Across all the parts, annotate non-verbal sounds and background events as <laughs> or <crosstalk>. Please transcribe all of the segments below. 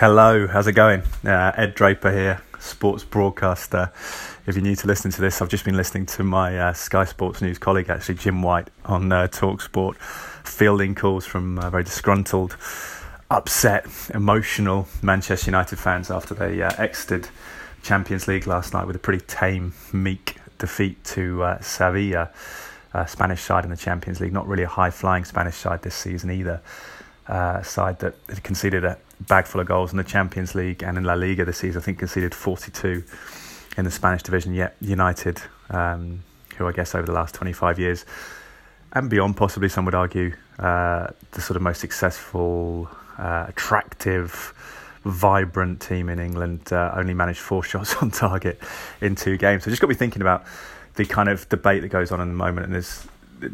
Hello, how's it going? Uh, Ed Draper here, sports broadcaster. If you're new to listening to this, I've just been listening to my uh, Sky Sports News colleague, actually Jim White, on uh, Talk Sport, fielding calls from uh, very disgruntled, upset, emotional Manchester United fans after they uh, exited Champions League last night with a pretty tame, meek defeat to uh, Sevilla, Spanish side in the Champions League. Not really a high flying Spanish side this season either. Uh, side that conceded a bag full of goals in the Champions League and in La Liga this season. I think conceded 42 in the Spanish division. Yet United, um, who I guess over the last 25 years and beyond, possibly some would argue, uh, the sort of most successful, uh, attractive, vibrant team in England, uh, only managed four <laughs> shots on target in two games. So just got me thinking about the kind of debate that goes on in the moment, and this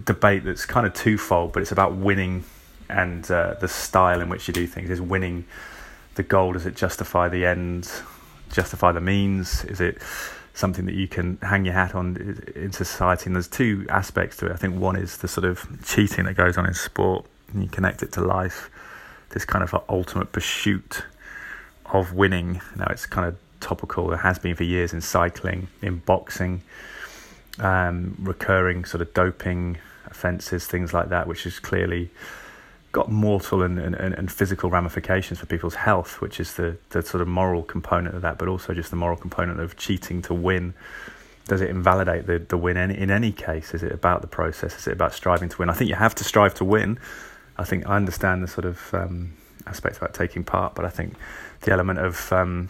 debate that's kind of twofold, but it's about winning and uh, the style in which you do things. Is winning the goal does it justify the end justify the means? Is it something that you can hang your hat on in society? And there's two aspects to it. I think one is the sort of cheating that goes on in sport and you connect it to life this kind of ultimate pursuit of winning. Now it's kind of topical. It has been for years in cycling in boxing um, recurring sort of doping offences things like that which is clearly got mortal and, and, and physical ramifications for people's health, which is the, the sort of moral component of that, but also just the moral component of cheating to win. Does it invalidate the, the win in, in any case? Is it about the process? Is it about striving to win? I think you have to strive to win. I think I understand the sort of um, aspects about taking part, but I think the element of um,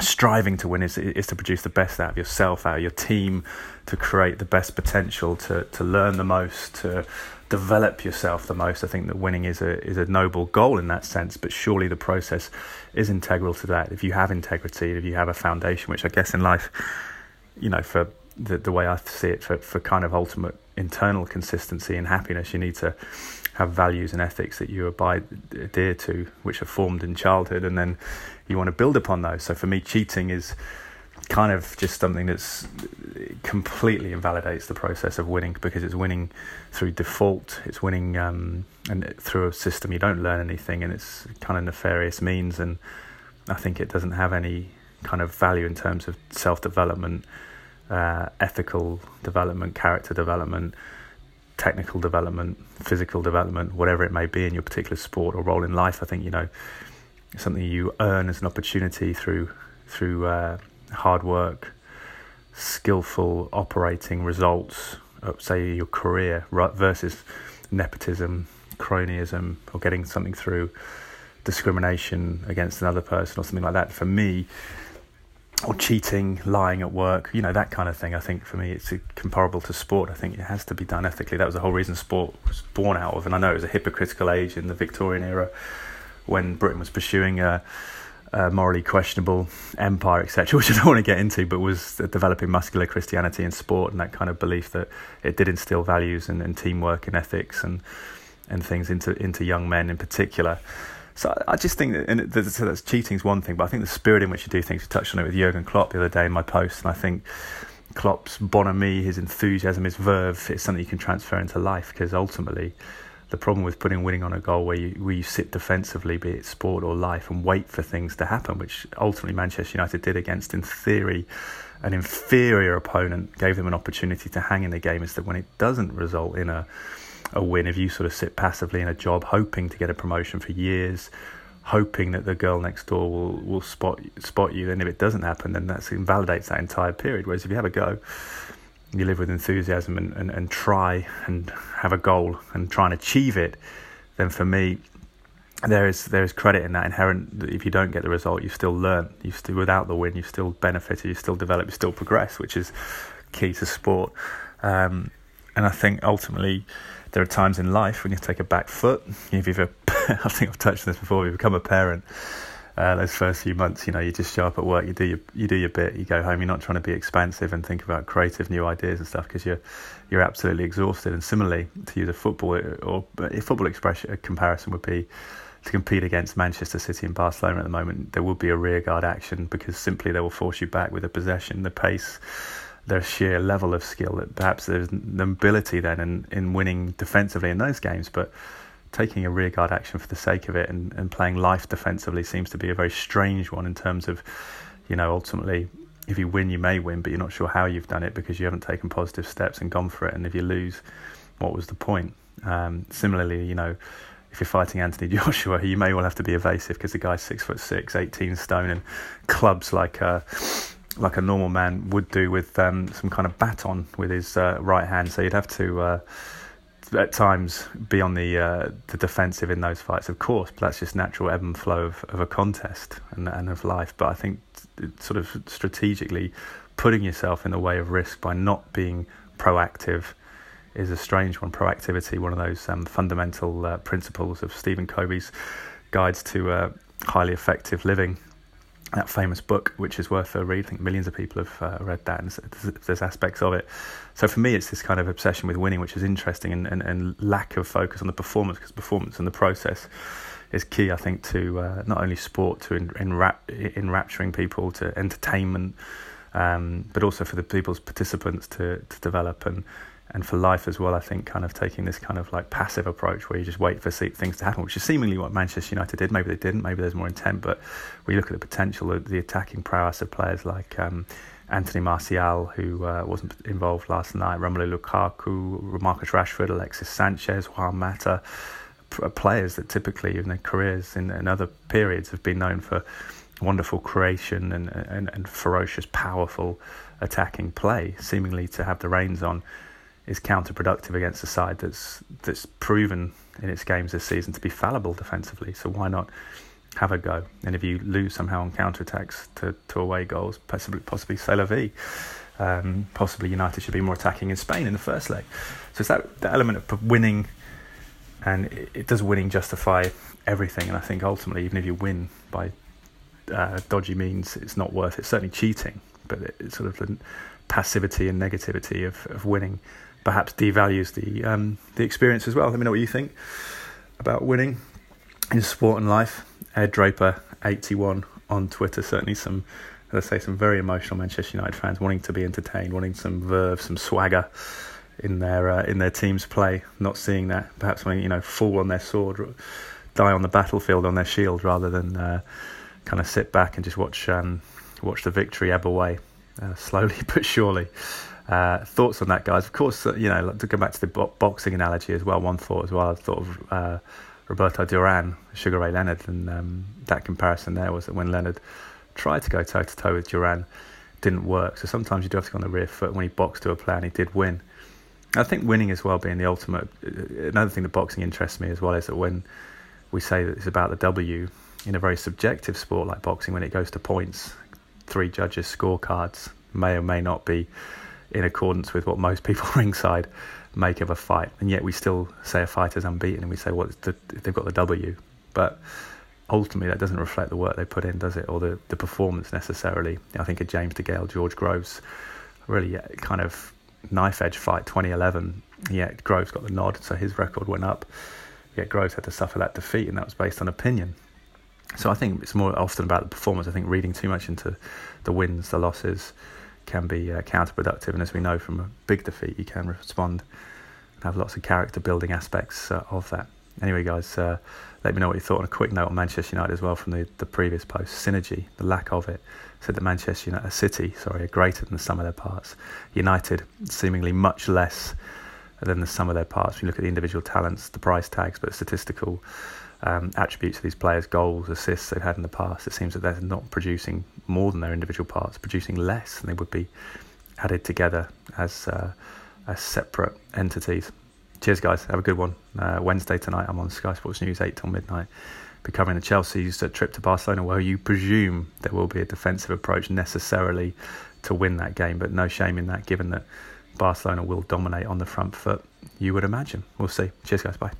striving to win is is to produce the best out of yourself, out of your team, to create the best potential, to to learn the most, to develop yourself the most. I think that winning is a is a noble goal in that sense, but surely the process is integral to that. If you have integrity, if you have a foundation, which I guess in life, you know, for the the way I see it, for for kind of ultimate internal consistency and happiness, you need to have values and ethics that you abide adhere to, which are formed in childhood, and then you want to build upon those. So for me, cheating is kind of just something that's completely invalidates the process of winning because it's winning through default. It's winning um, and through a system you don't learn anything, and it's kind of nefarious means. And I think it doesn't have any kind of value in terms of self development, uh, ethical development, character development, technical development, physical development, whatever it may be in your particular sport or role in life. I think you know something you earn as an opportunity through through uh, hard work, skillful operating results, of, say your career, right, versus nepotism, cronyism, or getting something through discrimination against another person or something like that. For me, or cheating, lying at work, you know, that kind of thing. I think for me, it's comparable to sport. I think it has to be done ethically. That was the whole reason sport was born out of. And I know it was a hypocritical age in the Victorian era when Britain was pursuing a uh, morally questionable empire, etc., <laughs> which I don't want to get into, but was developing muscular Christianity in sport and that kind of belief that it did instill values and, and teamwork and ethics and and things into into young men in particular. So I just think that, and that, so that's cheating's one thing, but I think the spirit in which you do things. We touched on it with Jurgen Klopp the other day in my post, and I think Klopp's bonhomie, his enthusiasm, his verve, is something you can transfer into life because ultimately the problem with putting winning on a goal where you where you sit defensively, be it sport or life, and wait for things to happen, which ultimately Manchester United did against, in theory, an inferior opponent, gave them an opportunity to hang in the game. Is that when it doesn't result in a a win, if you sort of sit passively in a job, hoping to get a promotion for years, hoping that the girl next door will will spot spot you, then if it doesn't happen, then that invalidates that entire period. Whereas if you have a go you live with enthusiasm and, and, and try and have a goal and try and achieve it, then for me, there is there is credit in that inherent. That if you don't get the result, you still learn. You still without the win, you still benefited. You still develop. You still progress, which is key to sport. Um, and I think ultimately, there are times in life when you take a back foot. If You've <laughs> I think I've touched on this before. You become a parent uh, those first few months, you know, you just show up at work, you do your you do your bit, you go home. You're not trying to be expansive and think about creative new ideas and stuff because you're you're absolutely exhausted. And similarly, to use a football or a football expression a comparison would be to compete against Manchester City and Barcelona at the moment. There will be a rearguard action because simply they will force you back with the possession, the pace. Their sheer level of skill that perhaps there's the ability then in, in winning defensively in those games, but taking a rearguard action for the sake of it and, and playing life defensively seems to be a very strange one in terms of, you know, ultimately if you win, you may win, but you're not sure how you've done it because you haven't taken positive steps and gone for it. And if you lose, what was the point? Um, similarly, you know, if you're fighting Anthony <laughs> Joshua, you may well have to be evasive because the guy's six foot six, 18 stone, and clubs like a like a normal man would do with um, some kind of baton with his uh, right hand. So you'd have to. Uh, at times be on the uh, the defensive in those fights, of course, but that's just natural ebb and flow of, of a contest and, and of life. But I think sort of strategically putting yourself in the way of risk by not being proactive is a strange one. Proactivity, one of those um, fundamental uh, principles of Stephen Covey's guides to uh, highly effective living that famous book, which is worth a read. I think millions of people have uh, read that, and there's, aspects of it. So for me, it's this kind of obsession with winning, which is interesting, and, and, and lack of focus on the performance, because performance and the process is key, I think, to uh, not only sport, to in, enrapturing people, to entertainment, um, but also for the people's participants to to develop and and for life as well, I think kind of taking this kind of like passive approach where you just wait for things to happen, which is seemingly what Manchester United did. Maybe they didn't, maybe there's more intent, but we look at the potential, of the attacking prowess of players like um, Anthony Martial, who uh, wasn't involved last night, Romelu Lukaku, Marcus Rashford, Alexis Sanchez, Juan Mata, players that typically in their careers in, in other periods have been known for wonderful creation and, and, and ferocious, powerful attacking play, seemingly to have the reins on is counterproductive against a side that's that's proven in its games this season to be fallible defensively. So why not have a go? And if you lose somehow on counter attacks to, to away goals, possibly possibly c'est la. Um, possibly United should be more attacking in Spain in the first leg. So it's that, that element of winning, and it, it, does winning justify everything. And I think ultimately, even if you win by uh, dodgy means, it's not worth it. It's certainly cheating, but it, it's sort of the passivity and negativity of, of winning perhaps devalues the um, the experience as well. Let me know what you think about winning in sport and life. Ed Draper, eighty one on Twitter. Certainly some, as I say, some very emotional Manchester United fans wanting to be entertained, wanting some verve, some swagger in their uh, in their team's play. Not seeing that, perhaps when you know fall on their sword, die on the battlefield on their shield, rather than uh, kind of sit back and just watch um, watch the victory ebb away uh, <laughs> slowly but surely. Uh, thoughts on that, guys? Of course, uh, you know, to go back to the bo- boxing analogy as well, one thought as well, I thought of uh, Roberto Duran, Sugar Ray Leonard, and um, that comparison there was that when Leonard tried to go toe to toe with Duran, didn't work. So sometimes you do have to go on the rear foot. When he boxed to a plan, he did win. I think winning as well being the ultimate. Uh, another thing that boxing interests me as well is that when we say that it's about the W in a very subjective sport like boxing, when it goes to points, three judges' scorecards may or may not be in accordance with what most people <laughs> ringside make of a fight. And yet we still say a fighter's unbeaten and we say, well, the, they've got the W. But ultimately, that doesn't reflect the work they put in, does it? Or the, the performance necessarily. I think a James DeGale, George Groves, really kind of knife edge fight 2011. Yet Groves got the nod, so his record went up. Yet Groves had to suffer that defeat, and that was based on opinion. So I think it's more often about the performance. I think reading too much into the wins, the losses, can be uh, counterproductive. And as we know from a big defeat, you can respond and have lots of character building aspects uh, of that. Anyway, guys, uh, let me know what you thought. On a quick note on Manchester United as well from the, the previous post, synergy, the lack of it, said that Manchester United, City, sorry, are greater than the sum of their parts. United, seemingly much less than the sum of their parts. When you look at the individual talents, the price tags, but statistical um, attributes of these players, goals, assists they've had in the past, it seems that they're not producing more than their individual parts, producing less than they would be added together as uh, as separate entities. Cheers, guys. Have a good one. Uh, Wednesday tonight, I'm on Sky Sports News, 8 till midnight. Be covering the Chelsea's uh, trip to Barcelona, where you presume there will be a defensive approach necessarily to win that game, but no shame in that, given that Barcelona will dominate on the front foot. You would imagine. We'll see. Cheers, guys. Bye.